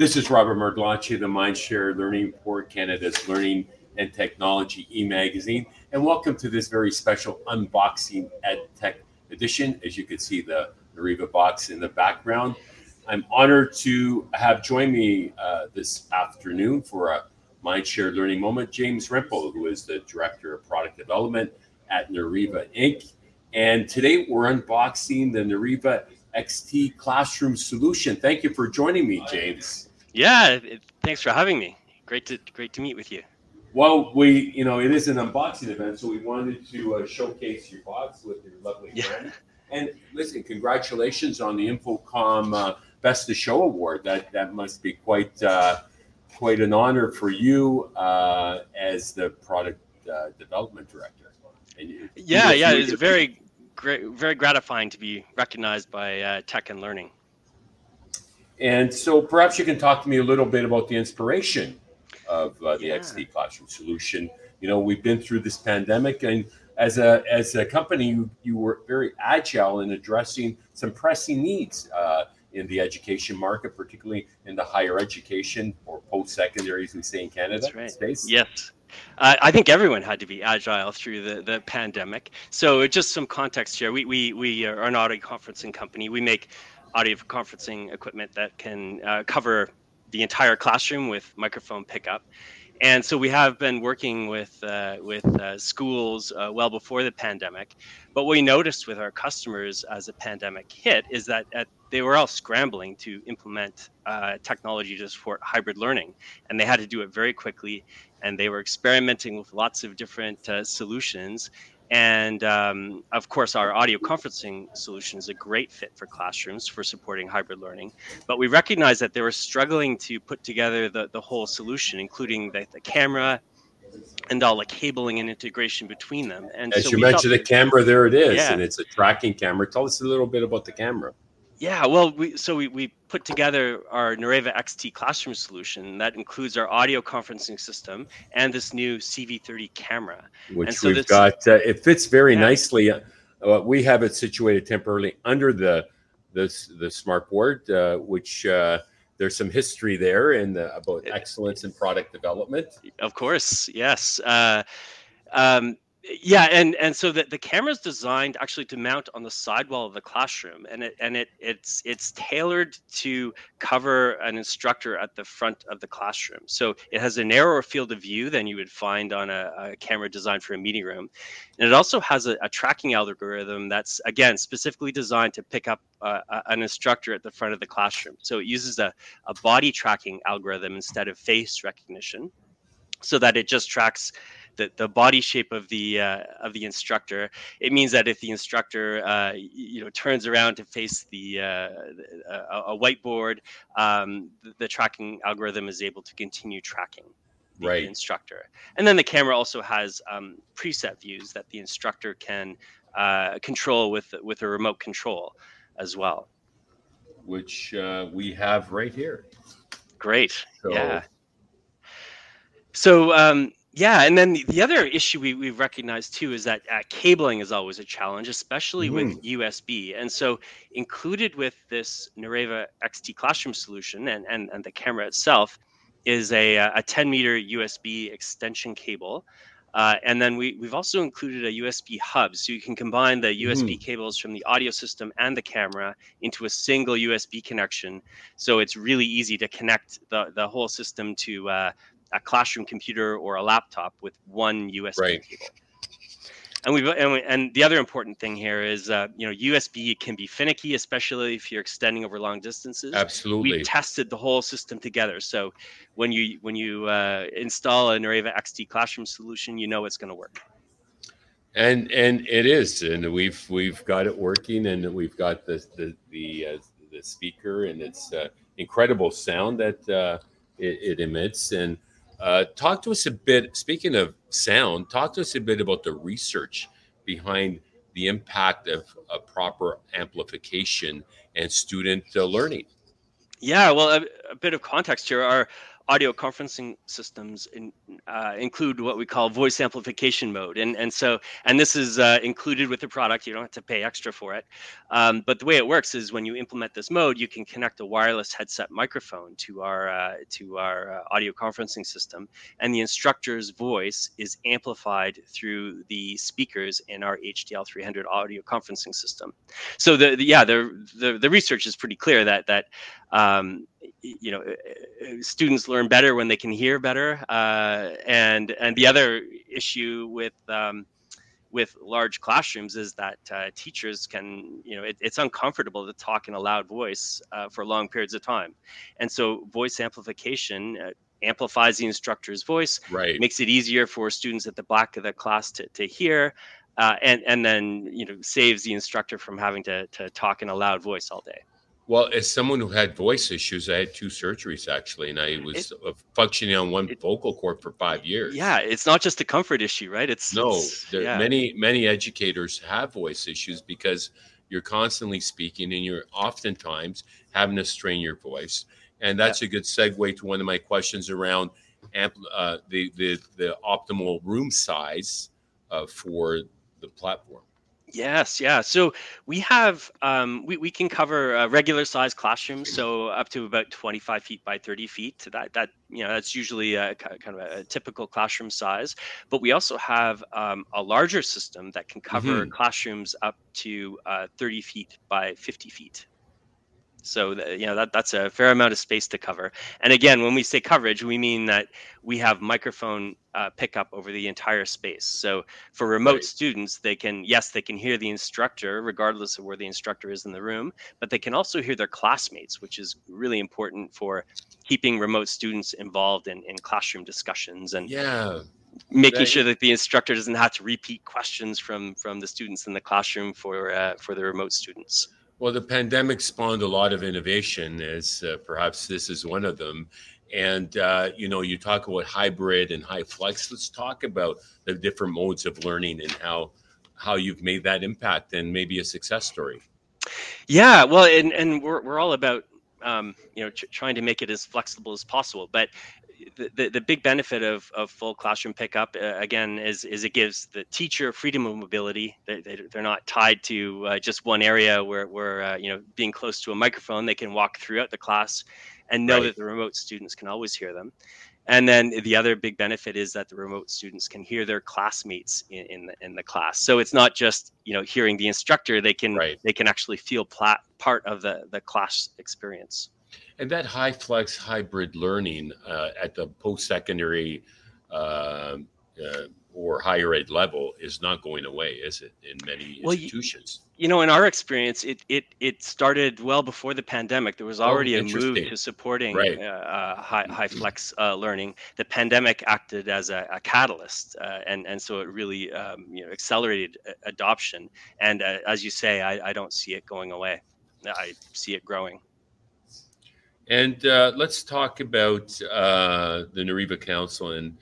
This is Robert Martellacci, the Mindshare Learning Report, Canada's Learning and Technology e-magazine, and welcome to this very special unboxing ed tech edition. As you can see, the Nureva box in the background. I'm honored to have join me uh, this afternoon for a Mindshare Learning Moment, James Rempel, who is the Director of Product Development at Nureva Inc. And today we're unboxing the Nureva XT Classroom Solution. Thank you for joining me, James. Yeah, it, thanks for having me. Great to great to meet with you. Well, we you know it is an unboxing event, so we wanted to uh, showcase your box with your lovely yeah. friend. And listen, congratulations on the InfoComm uh, Best of Show award. That that must be quite uh, quite an honor for you uh, as the product uh, development director. You, yeah, yeah, it's very great, very gratifying to be recognized by uh, Tech and Learning. And so perhaps you can talk to me a little bit about the inspiration of uh, the yeah. XT Classroom solution. You know, we've been through this pandemic, and as a as a company, you, you were very agile in addressing some pressing needs uh, in the education market, particularly in the higher education or post secondary, as we say in Canada right. space. Yes. Uh, I think everyone had to be agile through the, the pandemic. So just some context here. We, we, we are an audio conferencing company. We make audio conferencing equipment that can uh, cover the entire classroom with microphone pickup. And so we have been working with uh, with uh, schools uh, well before the pandemic. But what we noticed with our customers as the pandemic hit is that at, they were all scrambling to implement uh, technology to support hybrid learning, and they had to do it very quickly. And they were experimenting with lots of different uh, solutions and um, of course, our audio conferencing solution is a great fit for classrooms for supporting hybrid learning. But we recognize that they were struggling to put together the, the whole solution, including the, the camera and all the cabling and integration between them. And as so you mentioned, the camera, there it is, yeah. and it's a tracking camera. Tell us a little bit about the camera. Yeah, well, we so we, we put together our Nureva XT classroom solution that includes our audio conferencing system and this new CV30 camera. Which so we've this, got. Uh, it fits very yeah. nicely. Uh, we have it situated temporarily under the the, the smart board, uh, which uh, there's some history there and about excellence in product development. Of course, yes. Uh, um, yeah and and so the, the camera is designed actually to mount on the sidewall of the classroom and it and it it's it's tailored to cover an instructor at the front of the classroom. So it has a narrower field of view than you would find on a, a camera designed for a meeting room. And it also has a, a tracking algorithm that's again specifically designed to pick up uh, an instructor at the front of the classroom. So it uses a, a body tracking algorithm instead of face recognition so that it just tracks the, the body shape of the uh, of the instructor. It means that if the instructor uh, you know turns around to face the uh, a, a, whiteboard, um, the, the, tracking algorithm is able to continue tracking the, right. instructor. And then the camera also has um, preset views that the instructor can uh, control with with a remote control as well. Which uh, we have right here. Great. So, yeah. So um, yeah, and then the, the other issue we, we've recognized too is that uh, cabling is always a challenge, especially mm. with USB. And so, included with this Nureva XT Classroom solution and, and, and the camera itself is a, uh, a 10 meter USB extension cable. Uh, and then we, we've also included a USB hub, so you can combine the USB mm. cables from the audio system and the camera into a single USB connection. So it's really easy to connect the, the whole system to uh, a classroom computer or a laptop with one USB right. cable. And we've and, we, and, the other important thing here is uh, you know USB can be finicky, especially if you're extending over long distances. Absolutely. We tested the whole system together, so when you when you uh, install a Nureva XT classroom solution, you know it's going to work. And and it is, and we've we've got it working, and we've got the the the, uh, the speaker, and it's uh, incredible sound that uh, it, it emits, and uh, talk to us a bit, speaking of sound, talk to us a bit about the research behind the impact of a proper amplification and student uh, learning. Yeah, well, a, a, bit of context here. Our audio conferencing systems in, uh, include what we call voice amplification mode, and and so and this is uh, included with the product. You don't have to pay extra for it. Um, but the way it works is when you implement this mode, you can connect a wireless headset microphone to our uh, to our uh, audio conferencing system, and the instructor's voice is amplified through the speakers in our HDL 300 audio conferencing system. So the, the yeah the, the the research is pretty clear that that um, you know uh, uh, students learn better when they can hear better uh, and and the other issue with um, with large classrooms is that uh, teachers can you know it, it's uncomfortable to talk in a loud voice uh, for long periods of time. And so voice amplification uh, amplifies the instructor's voice right. makes it easier for students at the back of the class to, to hear and and then you know saves the instructor from having to, to talk in a loud voice all day well, as someone who had voice issues, I had two surgeries actually, and I was it, functioning on one it, vocal cord for five years. Yeah, it's not just a comfort issue, right? It's no. It's, yeah. Many many educators have voice issues because you're constantly speaking, and you're oftentimes having to strain your voice. And that's yeah. a good segue to one of my questions around amp- uh, the the the optimal room size uh, for the platform. Yes, yeah. So we have um, we we can cover a regular size classrooms, so up to about 25 feet by 30 feet. That that you know that's usually a kind of a typical classroom size. But we also have um, a larger system that can cover mm-hmm. classrooms up to uh, 30 feet by 50 feet. So you know that that's a fair amount of space to cover. And again, when we say coverage, we mean that we have microphone uh, pickup over the entire space. So for remote right. students, they can yes, they can hear the instructor regardless of where the instructor is in the room, but they can also hear their classmates, which is really important for keeping remote students involved in, in classroom discussions and yeah making sure that the instructor doesn't have to repeat questions from from the students in the classroom for uh, for the remote students. Well, the pandemic spawned a lot of innovation, as uh, perhaps this is one of them. And uh, you know, you talk about hybrid and HyFlex. Let's talk about the different modes of learning and how how you've made that impact and maybe a success story. Yeah, well, and and we're we're all about um, you know trying to make it as flexible as possible. But the, the, big benefit of, of full classroom pickup uh, again is is it gives the teacher freedom of mobility they, they, they're not tied to uh, just one area where, where uh, you know being close to a microphone they can walk throughout the class and know right. that the remote students can always hear them and then the other big benefit is that the remote students can hear their classmates in, in the, in the class so it's not just you know hearing the instructor they can right. they can actually feel plat- part of the the class experience and that HyFlex hybrid learning uh, at the post-secondary uh, uh, or higher ed level is not going away, is it? In many well, institutions. You, you, know, in our experience, it it it started well before the pandemic. There was oh, already oh, a move to supporting right. Uh, uh, HyFlex uh, learning. The pandemic acted as a, a catalyst, and and so it really um, you know accelerated adoption. And as you say, I, I don't see it going away. I see it growing. And uh, let's talk about uh, the Nureva Console and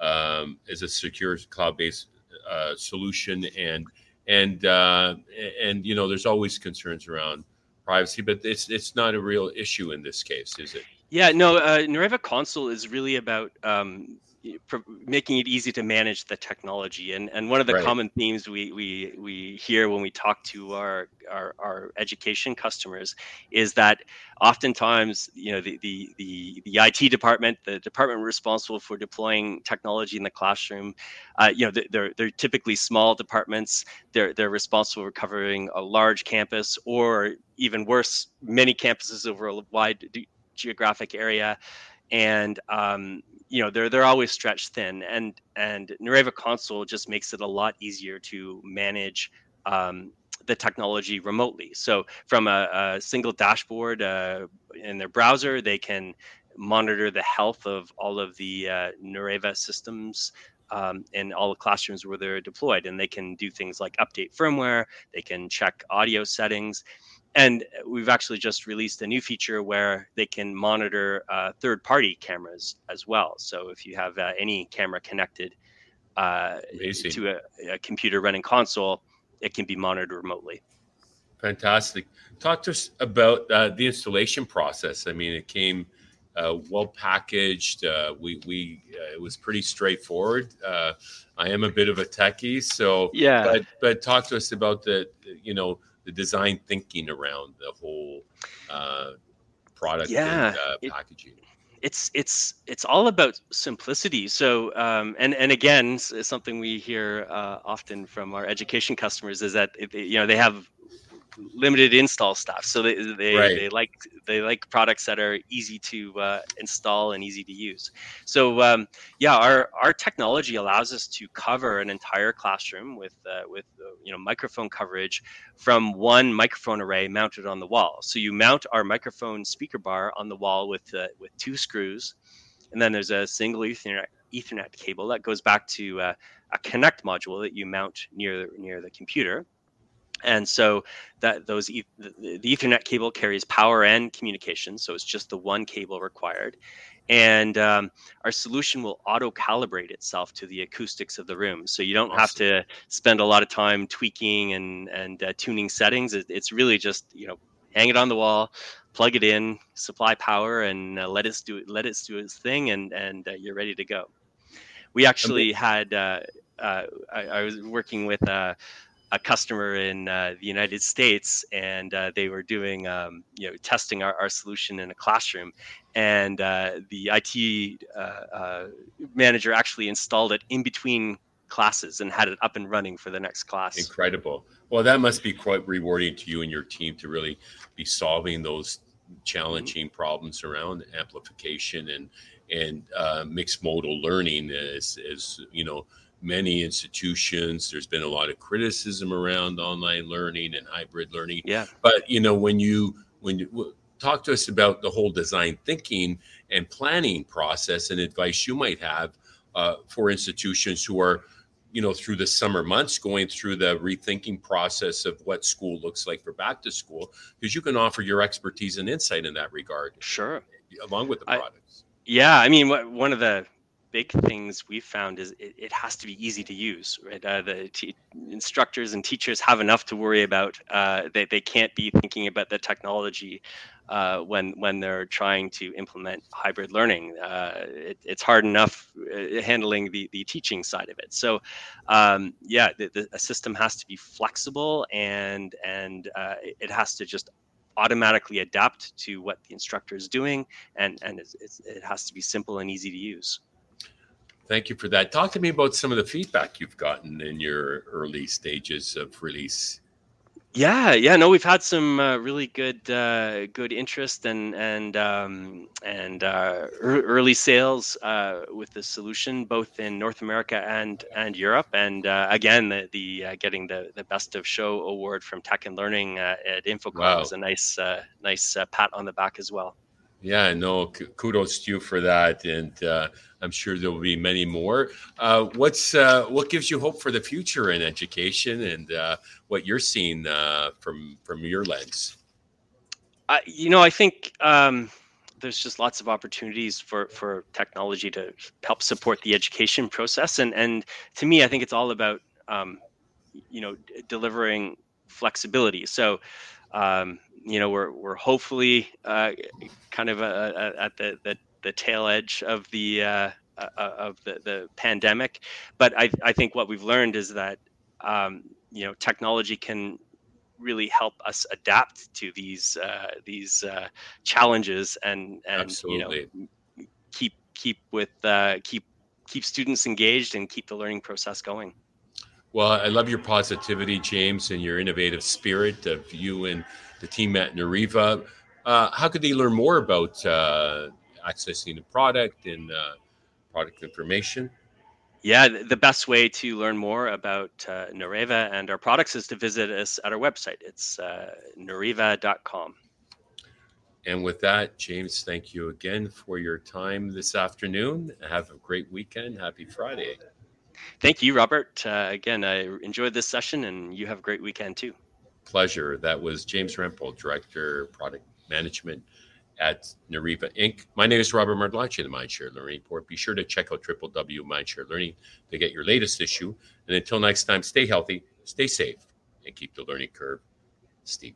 um, as a secure cloud-based uh, solution, and and uh, and you know, there's always concerns around privacy, but it's it's not a real issue in this case, is it? Yeah, no. Uh, Nureva Console is really about um, making it easy to manage the technology. And and one of the right. common themes we we we hear when we talk to our, our our education customers is that oftentimes you know the the the, the IT department the department responsible for deploying technology in the classroom uh, you know they're they're typically small departments. They're they're responsible for covering a large campus or even worse many campuses over a wide geographic area and um, you know they're they're always stretched thin and and Nureva console just makes it a lot easier to manage um, the technology remotely. So from a, a single dashboard uh, in their browser they can monitor the health of all of the uh, systems um, in all the classrooms where they're deployed and they can do things like update firmware they can check audio settings and we've actually just released a new feature where they can monitor uh, third-party cameras as well. So if you have uh, any camera connected uh, to a, a, computer running console, it can be monitored remotely. Fantastic. Talk to us about uh, the installation process. I mean, it came uh, well packaged. Uh, we we uh, it was pretty straightforward. Uh, I am a bit of a techie, so Yeah. But but talk to us about the you know the design thinking around the whole uh, product Yeah, and uh, it- packaging. it's it's it's all about simplicity so um, and and again something we hear uh, often from our education customers is that it, you know they have limited install stuff so they they, Right. they like they like products that are easy to uh, install and easy to use so um, yeah our our technology allows us to cover an entire classroom with uh, with uh, you know microphone coverage from one microphone array mounted on the wall. So you mount our microphone speaker bar on the wall with uh, with two screws, and then there's a single Ethernet Ethernet cable that goes back to uh, a Connect module that you mount near near the computer. And so that those e- the, the Ethernet cable carries power and communication, so it's just the one cable required. And um, our solution will auto calibrate itself to the acoustics of the room, so you don't have to spend a lot of time tweaking and and uh, tuning settings. It, it's really just you know hang it on the wall, plug it in, supply power, and uh, let it do let it do its thing, and and uh, you're ready to go. We actually had uh, uh, I, I was working with a, customer in uh, the United States, and uh, they were doing um, you know testing our, our solution in a classroom, and uh, the IT uh, uh, manager actually installed it in between classes and had it up and running for the next class. Incredible. Well, that must be quite rewarding to you and your team to really be solving those challenging problems around amplification and and uh, mixed modal learning. As, as you know, many institutions, there's been a lot of criticism around online learning and hybrid learning. Yeah. But you know, when you when you talk to us about the whole design thinking and planning process and advice you might have uh, for institutions who are you know through the summer months going through the rethinking process of what school looks like for back to school because you can offer your expertise and insight in that regard Sure. along with the I- products Yeah, I mean, one of the big things we've found is it, it has to be easy to use, right? Uh, the t- instructors and teachers have enough to worry about. Uh, they, they can't be thinking about the technology uh, when when they're trying to implement hybrid learning. Uh, it, it's hard enough uh, handling the, the teaching side of it. So, um, yeah, the, the, a system has to be flexible and and uh, it- has to just automatically adapt to what the instructor is doing and and it has to be simple and easy to use. Thank you for that talk to me about some of the feedback you've gotten in your early stages of release Yeah, yeah, no, we've had some uh, really good uh, good interest and and um, and uh, ear- early sales uh, with the solution, both in North America and and Europe. And uh, again, the, the uh, getting the the best of show award from Tech and Learning uh, at InfoComm Wow. is a nice uh, nice uh, pat on the back as well. Yeah, no, kudos to you for that, and uh, I'm sure there will be many more. Uh, what's uh, what gives you hope for the future in education, and uh, what you're seeing uh, from from your lens? I, you know, I think um, there's just lots of opportunities for for technology to help support the education process, and and to me, I think it's all about um, you know d- delivering flexibility. So. Um, you know, we're we're hopefully uh, kind of uh, uh, at the, the the tail edge of the uh, uh, of the, the pandemic, but I I think what we've learned is that um, you know technology can really help us adapt to these uh, these uh, challenges and and Absolutely. you know keep keep with uh, keep keep students engaged and keep the learning process going. Well, I love your positivity, James, and your innovative spirit of you and the team at Nureva. Uh, how could they learn more about uh, accessing the product and uh, product information? Yeah, the best way to learn more about uh, Nureva and our products is to visit us at our website. It's uh, nureva.com. And with that, James, thank you again for your time this afternoon. Have a great weekend. Happy Friday. Thank you, Robert. Uh, again, I enjoyed this session, and you have a great weekend too. Pleasure. That was James Rempel, Director, Product Management at Nureva Inc. My name is Robert Martellacci, the Mindshare Learning Report. Be sure to check out www.mindshare Learning to get your latest issue. And until next time, stay healthy, stay safe, and keep the learning curve steep.